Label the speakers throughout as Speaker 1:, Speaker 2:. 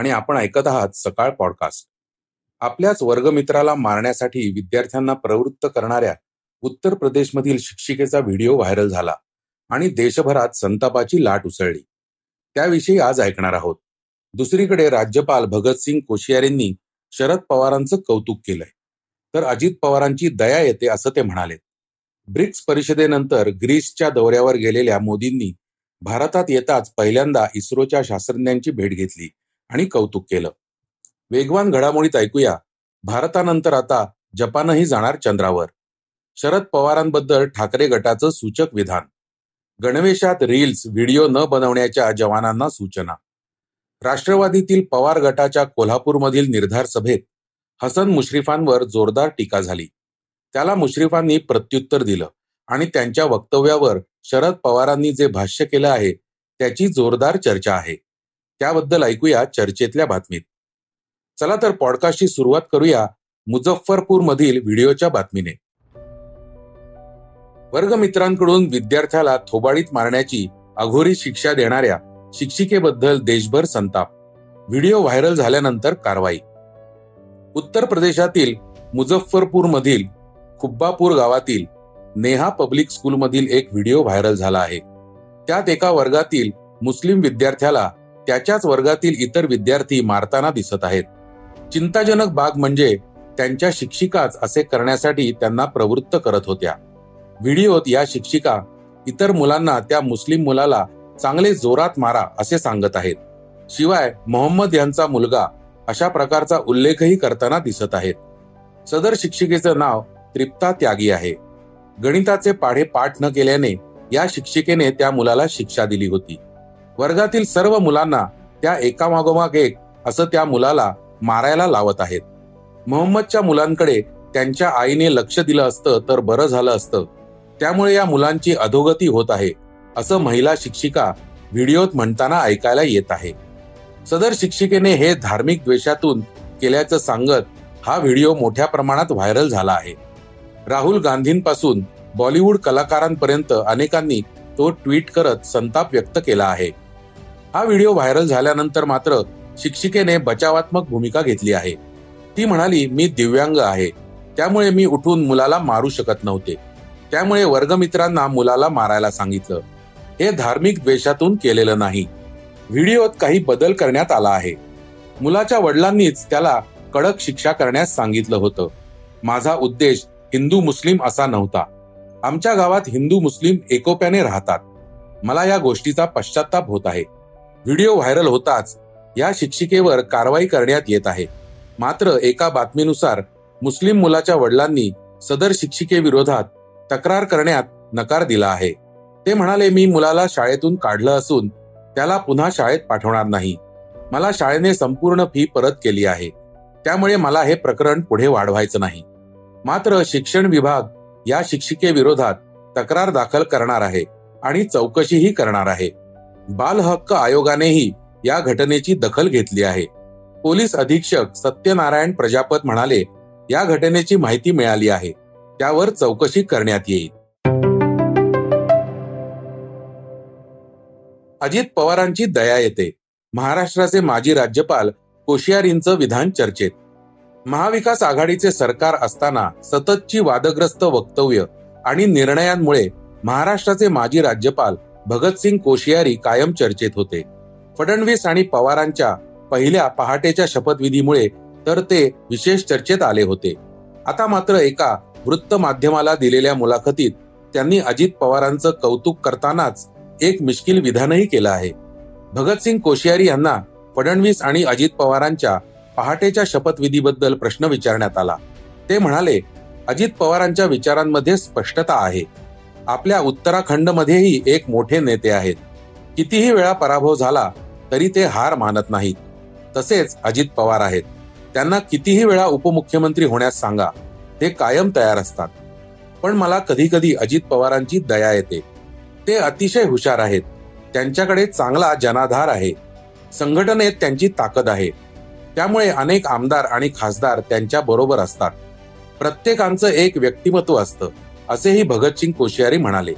Speaker 1: आणि आपण ऐकत आहात सकाळ पॉडकास्ट. आपल्याच वर्गमित्राला मारण्यासाठी विद्यार्थ्यांना प्रवृत्त करणाऱ्या उत्तर प्रदेशमधील शिक्षिकेचा व्हिडिओ व्हायरल झाला आणि देशभरात संतापाची लाट उसळली. त्याविषयी आज ऐकणार आहोत. दुसरीकडे राज्यपाल भगतसिंग कोश्यारींनी शरद पवारांचं कौतुक केलंय. तर अजित पवारांची दया येते असं ते म्हणाले. ब्रिक्स परिषदेनंतर ग्रीसच्या दौऱ्यावर गेलेल्या मोदींनी भारतात येताच पहिल्यांदा इस्रोच्या शास्त्रज्ञांची भेट घेतली. आणि कौतुक केलं. वेगवान घडामोडीत ऐकूया. भारतानंतर आता जपानही जाणार चंद्रावर. शरद पवारांबद्दल ठाकरे गटाचं सूचक विधान. गणवेशात रील्स व्हिडिओ न बनवण्याच्या जवानांना सूचना. राष्ट्रवादीतील पवार गटाच्या कोल्हापूरमधील निर्धार सभेत हसन मुश्रीफांवर जोरदार टीका झाली. त्याला मुश्रीफांनी प्रत्युत्तर दिलं आणि त्यांच्या वक्तव्यावर शरद पवारांनी जे भाष्य केलं आहे त्याची जोरदार चर्चा आहे. त्याबद्दल ऐकूया चर्चेतल्या बातमीत. चला तर पॉडकास्टची सुरुवात करूया मुझफ्फरपूर मधील व्हिडिओच्या बातमीने. वर्गमित्रांकडून विद्यार्थ्याला थोबाडीत मारण्याची अघोरी शिक्षा देणाऱ्या शिक्षिकेबद्दल देशभर संताप. व्हिडिओ व्हायरल झाल्यानंतर कारवाई. उत्तर प्रदेशातील मुझफ्फरपूर मधील खुब्बापूर गावातील नेहा पब्लिक स्कूलमधील एक व्हिडिओ व्हायरल झाला आहे. त्यात एका वर्गातील मुस्लिम विद्यार्थ्याला त्याच्याच वर्गातील इतर विद्यार्थी मारताना दिसत आहेत. चिंताजनक बाग म्हणजे त्यांच्या शिक्षिकाच असे करण्यासाठी त्यांना प्रवृत्त करत होत्या. व्हिडिओत या शिक्षिका इतर मुलांना त्या मुस्लिम मुलाला चांगले जोरात मारा असे सांगत आहेत. शिवाय मोहम्मद यांचा मुलगा अशा प्रकारचा उल्लेखही करताना दिसत आहेत. सदर शिक्षिकेचं नाव तृप्ता त्यागी आहे. गणिताचे पाढे पाठ न केल्याने या शिक्षिकेने त्या मुलाला शिक्षा दिली होती. वर्गातील सर्व मुलांना त्या एकामागोमाग एक असं त्या मुलाला मारायला लावत आहेत. मोहम्मदच्या मुलांकडे त्यांच्या आईने लक्ष दिलं असतं तर बरं झालं असतं. त्यामुळे या मुलांची अधोगती होत आहे असं महिला शिक्षिका व्हिडिओत म्हणताना ऐकायला येत आहे. सदर शिक्षिकेने हे धार्मिक द्वेषातून केल्याचं सांगत हा व्हिडिओ मोठ्या प्रमाणात व्हायरल झाला आहे. राहुल गांधींपासून बॉलिवूड कलाकारांपर्यंत अनेकांनी तो ट्विट करत संताप व्यक्त केला आहे. हा व्हिडिओ व्हायरल झाल्यानंतर मात्र शिक्षिकेने बचावात्मक भूमिका घेतली आहे. ती म्हणाली मी दिव्यांग आहे. त्यामुळे मी उठून मुलाला मारू शकत नव्हते. त्यामुळे वर्गमित्रांना मुलाला मारायला सांगितलं. हे धार्मिक द्वेषातून केलेलं नाही. व्हिडिओत काही बदल करण्यात आला आहे. मुलाच्या वडिलांनीच त्याला कडक शिक्षा करण्यास सांगितलं होतं. माझा उद्देश हिंदू मुस्लिम असा नव्हता. आमच्या गावात हिंदू मुस्लिम एकोप्याने राहतात. मला या गोष्टीचा पश्चाताप होत आहे. व्हिडिओ व्हायरल होताच. या शिक्षिकेवर कारवाई करण्यात येत आहे. मात्र एका बातमीनुसार मुस्लिम मुलाच्या वडिलांनी सदर शिक्षिकेविरोधात तक्रार करण्यात नकार दिला आहे. ते म्हणाले मी मुलाला शाळेतून काढलं असून त्याला पुन्हा शाळेत पाठवणार नाही. मला शाळेने संपूर्ण फी परत केली आहे. त्यामुळे मला हे प्रकरण पुढे वाढवायचं नाही. मात्र शिक्षण विभाग या शिक्षिकेविरोधात तक्रार दाखल करणार आहे आणि चौकशीही करणार आहे. बाल हक्क आयोगानेही या घटनेची दखल घेतली आहे. पोलीस अधीक्षक सत्यनारायण प्रजापत म्हणाले या घटनेची माहिती मिळाली आहे. त्यावर चौकशी करण्यात येईल. अजित पवारांची दया येते. महाराष्ट्राचे माजी राज्यपाल कोश्यारींचं विधान चर्चेत. महाविकास आघाडीचे सरकार असताना सततची वादग्रस्त वक्तव्य आणि निर्णयांमुळे महाराष्ट्राचे माजी राज्यपाल भगतसिंग कोश्यारी कायम चर्चेत होते. फडणवीस आणि पवारांच्या पहिल्या पहाटेच्या शपथविधीमुळे तर ते विशेष चर्चेत आले होते. आता मात्र एका वृत्त माध्यमाला दिलेल्या मुलाखतीत त्यांनी अजित पवारांचं कौतुक करतानाच एक मिश्किल विधानही केलं आहे. भगतसिंग कोश्यारी यांना फडणवीस आणि अजित पवारांच्या पहाटेच्या शपथविधीबद्दल प्रश्न विचारण्यात आला. ते म्हणाले अजित पवारांच्या विचारांमध्ये स्पष्टता आहे. आपल्या उत्तराखंडमध्येही एक मोठे नेते आहेत. कितीही वेळा पराभव झाला तरी ते हार मानत नाहीत. तसेच अजित पवार आहेत. त्यांना कितीही वेळा उपमुख्यमंत्री होण्यास सांगा ते कायम तयार असतात. पण मला कधी कधी अजित पवारांची दया येते. ते अतिशय हुशार आहेत. त्यांच्याकडे चांगला जनाधार आहे. संघटनेत त्यांची ताकद आहे. त्यामुळे अनेक आमदार आणि खासदार त्यांच्या बरोबर असतात. प्रत्येकांचं एक व्यक्तिमत्व असतं. असेही भगतसिंग कोश्यारी म्हणाले.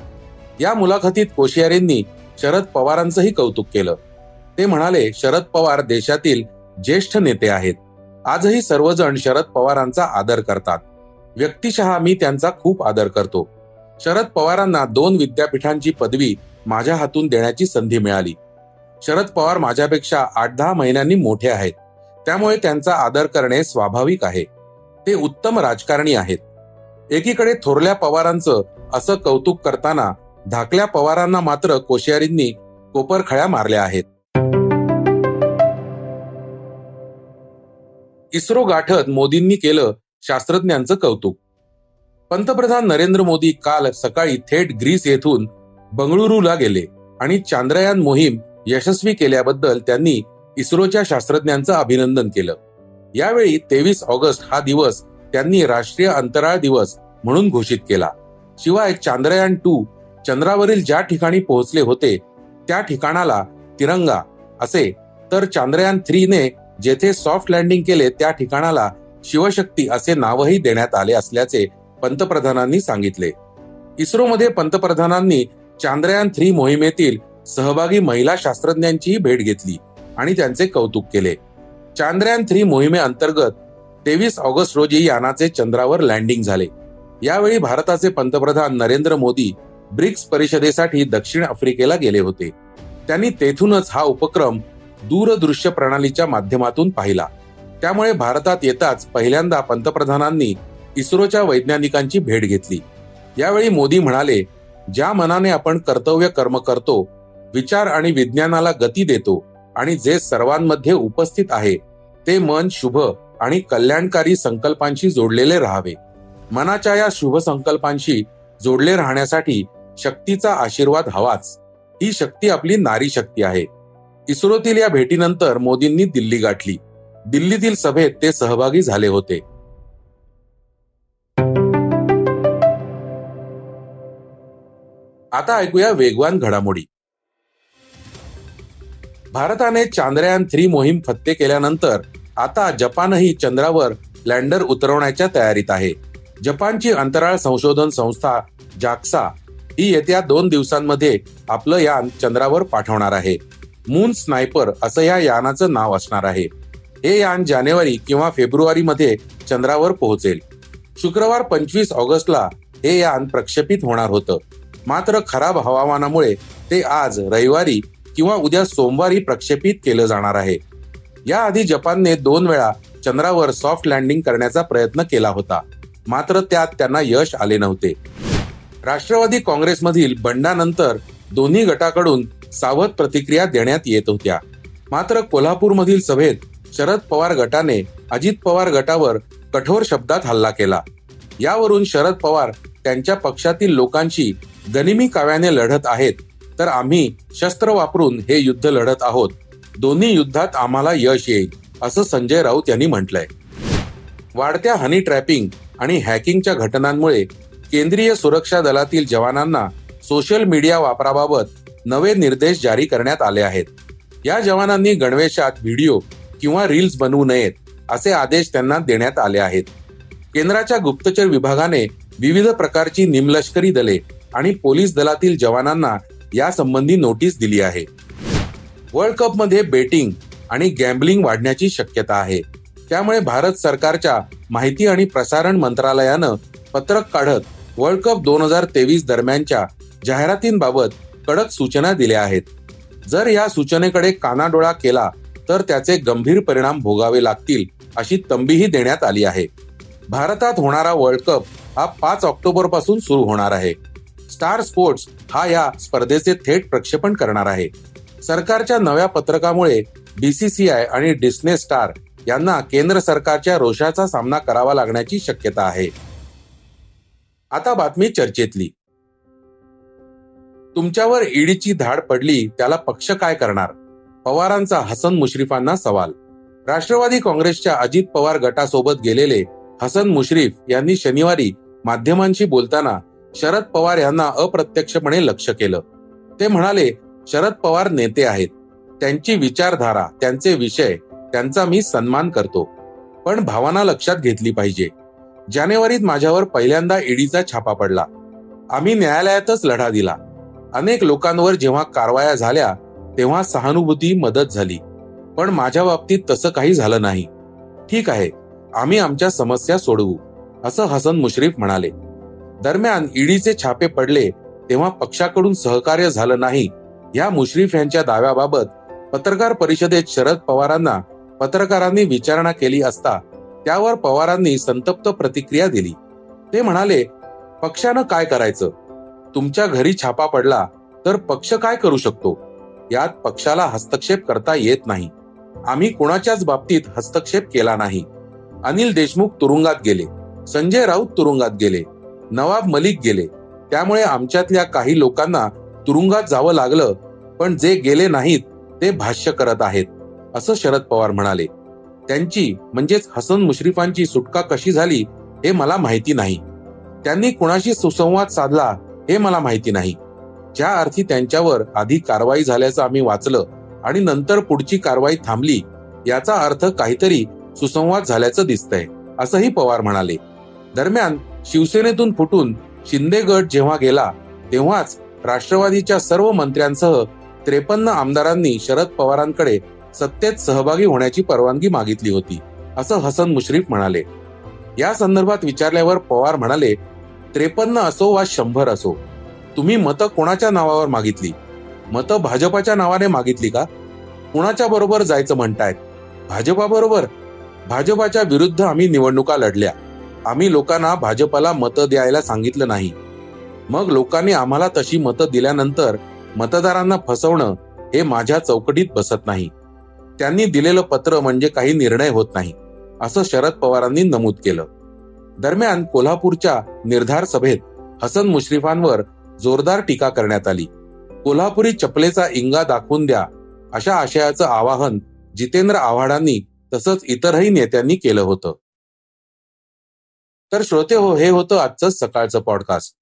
Speaker 1: या मुलाखतीत कोश्यारींनी शरद पवारांचंही कौतुक केलं. ते म्हणाले शरद पवार देशातील ज्येष्ठ नेते आहेत. आजही सर्वजण शरद पवारांचा आदर करतात. व्यक्तिशः मी त्यांचा खूप आदर करतो. शरद पवारांना दोन विद्यापीठांची पदवी माझ्या हातून देण्याची संधी मिळाली. शरद पवार माझ्यापेक्षा आठ दहा महिन्यांनी मोठे आहेत. त्यामुळे त्यांचा आदर करणे स्वाभाविक आहे. ते उत्तम राजकारणी आहेत. एकीकडे थोरल्या पवारांचं असं कौतुक करताना धाकल्या पवारांना मात्र कोश्यारींनी कोपरखळ्या मारल्या आहेत. इस्रो गाठत मोदींनी केलं शास्त्रज्ञांचं कौतुक. पंतप्रधान नरेंद्र मोदी काल सकाळी थेट ग्रीस येथून बंगळुरूला गेले आणि चांद्रयान मोहीम यशस्वी केल्याबद्दल त्यांनी इस्रोच्या शास्त्रज्ञांचं अभिनंदन केलं. यावेळी तेवीस ऑगस्ट हा दिवस त्यांनी राष्ट्रीय अंतराळ दिवस म्हणून घोषित केला. शिवाय चांद्रयान टू चंद्रावरील ज्या ठिकाणी पोहोचले होते त्या ठिकाणाला तिरंगा असे. तर चांद्रयान थ्री ने जेथे सॉफ्ट लँडिंग केले त्या ठिकाणाला शिवशक्ती असे नावही देण्यात आले असल्याचे पंतप्रधानांनी सांगितले. इस्रोमध्ये पंतप्रधानांनी चांद्रयान थ्री मोहिमेतील सहभागी महिला शास्त्रज्ञांचीही भेट घेतली आणि त्यांचे कौतुक केले. चांद्रयान थ्री मोहिमेअंतर्गत तेवीस ऑगस्ट रोजी यानाचे चंद्रावर लँडिंग झाले. यावेळी भारताचे पंतप्रधान नरेंद्र मोदी ब्रिक्स परिषदेसाठी दक्षिण आफ्रिकेला गेले होते. त्यांनी तेथूनच हा उपक्रम दूरदृश्य प्रणालीच्या माध्यमातून पाहिला. त्यामुळे भारतात येताच पहिल्यांदा पंतप्रधानांनी इस्रोच्या वैज्ञानिकांची भेट घेतली. यावेळी मोदी म्हणाले ज्या मनाने आपण कर्तव्य कर्म करतो विचार आणि विज्ञानाला गती देतो आणि जे सर्वांमध्ये उपस्थित आहे ते मन शुभ आणि कल्याणकारी संकल्पांशी जोडलेले राहावे. मनाच्या या शुभ संकल्पांशी जोडले राहण्यासाठी शक्तीचा आशीर्वाद हवाच. ही शक्ती आपली नारी शक्ती आहे. इस्रोतील या भेटीनंतर मोदींनी दिल्ली गाठली. दिल्लीतील सभेत ते सहभागी झाले होते. आता ऐकूया वेगवान घडामोडी. भारताने चांद्रयान थ्री मोहीम फत्ते केल्यानंतर आता जपानही चंद्रावर लँडर उतरवण्याच्या तयारीत आहे. जपानची अंतराळ संशोधन संस्था जाक्सा ही येत्या दोन दिवसांमध्ये आपलं यान चंद्रावर पाठवणार आहे. मून स्नायपर असं या यानाचं नाव असणार आहे. हे यान जानेवारी किंवा फेब्रुवारी मध्ये चंद्रावर पोहोचेल. शुक्रवार पंचवीस ऑगस्टला हे यान प्रक्षेपित होणार होतं. मात्र खराब हवामानामुळे ते आज रविवारी किंवा उद्या सोमवारी प्रक्षेपित केलं जाणार आहे. याआधी जपानने दोन वेळा चंद्रावर सॉफ्ट लँडिंग करण्याचा प्रयत्न केला होता. मात्र त्यात त्यांना यश आले नव्हते. राष्ट्रवादी काँग्रेसमधील बंडानंतर दोन्ही गटाकडून सावध प्रतिक्रिया देण्यात येत होत्या. मात्र कोल्हापूरमधील सभेत शरद पवार गटाने अजित पवार गटावर कठोर शब्दात हल्ला केला. यावरून शरद पवार त्यांच्या पक्षातील लोकांशी गनिमी काव्याने लढत आहेत तर आम्ही शस्त्र वापरून हे युद्ध लढत आहोत. दोन्ही युद्धात आम्हाला यश येईल असं संजय राऊत यांनी म्हटलंय. वाढत्या हनी ट्रॅपिंग आणि हॅकिंगच्या घटनांमुळे केंद्रीय सुरक्षा दलातील जवानांना सोशल मीडिया वापराबाबत नवे निर्देश जारी करण्यात आले आहेत. या जवानांनी गणवेशात व्हिडिओ किंवा रील्स बनवू नयेत असे आदेश त्यांना देण्यात आले आहेत. केंद्राच्या गुप्तचर विभागाने विविध प्रकारची निमलष्करी दले आणि पोलीस दलातील जवानांना यासंबंधी नोटीस दिली आहे. वर्ल्ड कपमध्ये बेटिंग आणि गॅम्बलिंग वाढण्याची शक्यता आहे. त्यामुळे भारत सरकारच्या माहिती आणि प्रसारण मंत्रालयानं पत्रक काढत वर्ल्ड कप दोन हजार तेवीस दरम्यानच्या जाहिरातींबाबत कडक सूचना दिल्या आहेत. जर या सूचनेकडे कानाडोळा केला तर त्याचे गंभीर परिणाम भोगावे लागतील अशी तंबीही देण्यात आली आहे. भारतात होणारा वर्ल्ड कप हा पाच ऑक्टोबरपासून सुरू होणार आहे. स्टार स्पोर्ट्स हा या स्पर्धेचे थेट प्रक्षेपण करणार आहे. सरकारच्या नव्या पत्रकामुळे बीसीसीआय आणि डिस्ने स्टार यांना केंद्र सरकारच्या रोषाचा सामना करावा लागण्याची शक्यता आहे. आता बातमी चर्चेतली. तुमच्यावर ईडीची धाड पडली त्याला पक्ष काय करणार? पवारांचा हसन मुश्रीफांना सवाल. राष्ट्रवादी काँग्रेसच्या अजित पवार गटासोबत गेलेले हसन मुश्रीफ यांनी शनिवारी माध्यमांशी बोलताना शरद पवार यांना अप्रत्यक्षपणे लक्ष केलं. ते म्हणाले शरद पवार नेते आहेत. त्यांची विचारधारा त्यांचे विषय त्यांचा मी सन्मान करतो. पण भावना लक्षात घेतली पाहिजे. जानेवारीत माझ्यावर पहिल्यांदा ईडीचा छापा पडला. आम्ही न्यायालयातच लढा दिला. अनेक लोकांवर जेव्हा कारवाया झाल्या तेव्हा सहानुभूती मदत झाली. पण माझ्या बाबतीत तसं काही झालं नाही. ठीक आहे आम्ही आमच्या समस्या सोडवू असं हसन मुश्रीफ म्हणाले. दरम्यान ईडीचे छापे पडले तेव्हा पक्षाकडून सहकार्य झालं नाही या मुश्रीफ यांच्या दाव्याबाबत पत्रकार परिषदेत शरद पवारांना पत्रकारांनी विचारणा केली असता त्यावर पवारांनी संतप्त प्रतिक्रिया दिली. ते म्हणाले पक्षानं काय करायचं? तुमच्या घरी छापा पडला तर पक्ष काय करू शकतो? यात पक्षाला हस्तक्षेप करता येत नाही. आम्ही कुणाच्याच बाबतीत हस्तक्षेप केला नाही. अनिल देशमुख तुरुंगात गेले. संजय राऊत तुरुंगात गेले. नवाब मलिक गेले. त्यामुळे आमच्यातल्या काही लोकांना तुरुंगात जावं लागलं पण जे गेले नाहीत ते भाष्य करत आहेत असं शरद पवार म्हणाले. त्यांची म्हणजेच हसन मुश्रीफांची सुटका कशी झाली हे मला माहिती नाही. त्यांनी कुणाशी सुसंवाद साधला हे मला माहिती नाही. ज्या अर्थी त्यांच्यावर आधी कारवाई झाल्याचं आम्ही वाचलं आणि नंतर पुढची कारवाई थांबली याचा अर्थ काहीतरी सुसंवाद झाल्याचं दिसतंय असंही पवार म्हणाले. दरम्यान शिवसेनेतून फुटून शिंदे गट जेव्हा गेला तेव्हाच राष्ट्रवादीच्या सर्व मंत्र्यांसह त्रेपन्न आमदारांनी शरद पवारांकडे सत्तेत सहभागी होण्याची परवानगी मागितली होती असं हसन मुश्रीफ म्हणाले. या संदर्भात विचारल्यावर पवार म्हणाले त्रेपन्न असो वा शंभर असो तुम्ही मतं कोणाच्या नावावर मागितली? मतं भाजपाच्या नावाने मागितली का? कुणाच्या बरोबर जायचं म्हणतायत? भाजपा बरोबर? भाजपाच्या विरुद्ध आम्ही निवडणुका लढल्या. आम्ही लोकांना भाजपाला मतं द्यायला सांगितलं नाही. मग लोकांनी आम्हाला तशी मतं दिल्यानंतर मतदारांना फसवणं हे माझ्या चौकटीत बसत नाही. त्यांनी दिलेलं पत्र म्हणजे काही निर्णय होत नाही असं शरद पवारांनी नमूद केलं. दरम्यान कोल्हापूरच्या निर्धार सभेत हसन मुश्रीफांवर जोरदार टीका करण्यात आली. कोल्हापुरी चपलेचा इंगा दाखवून द्या अशा आशयाचं आवाहन जितेंद्र आव्हाडांनी तसंच इतरही नेत्यांनी केलं होतं. तर श्रोते हो हे होतं आजचं सकाळचं पॉडकास्ट.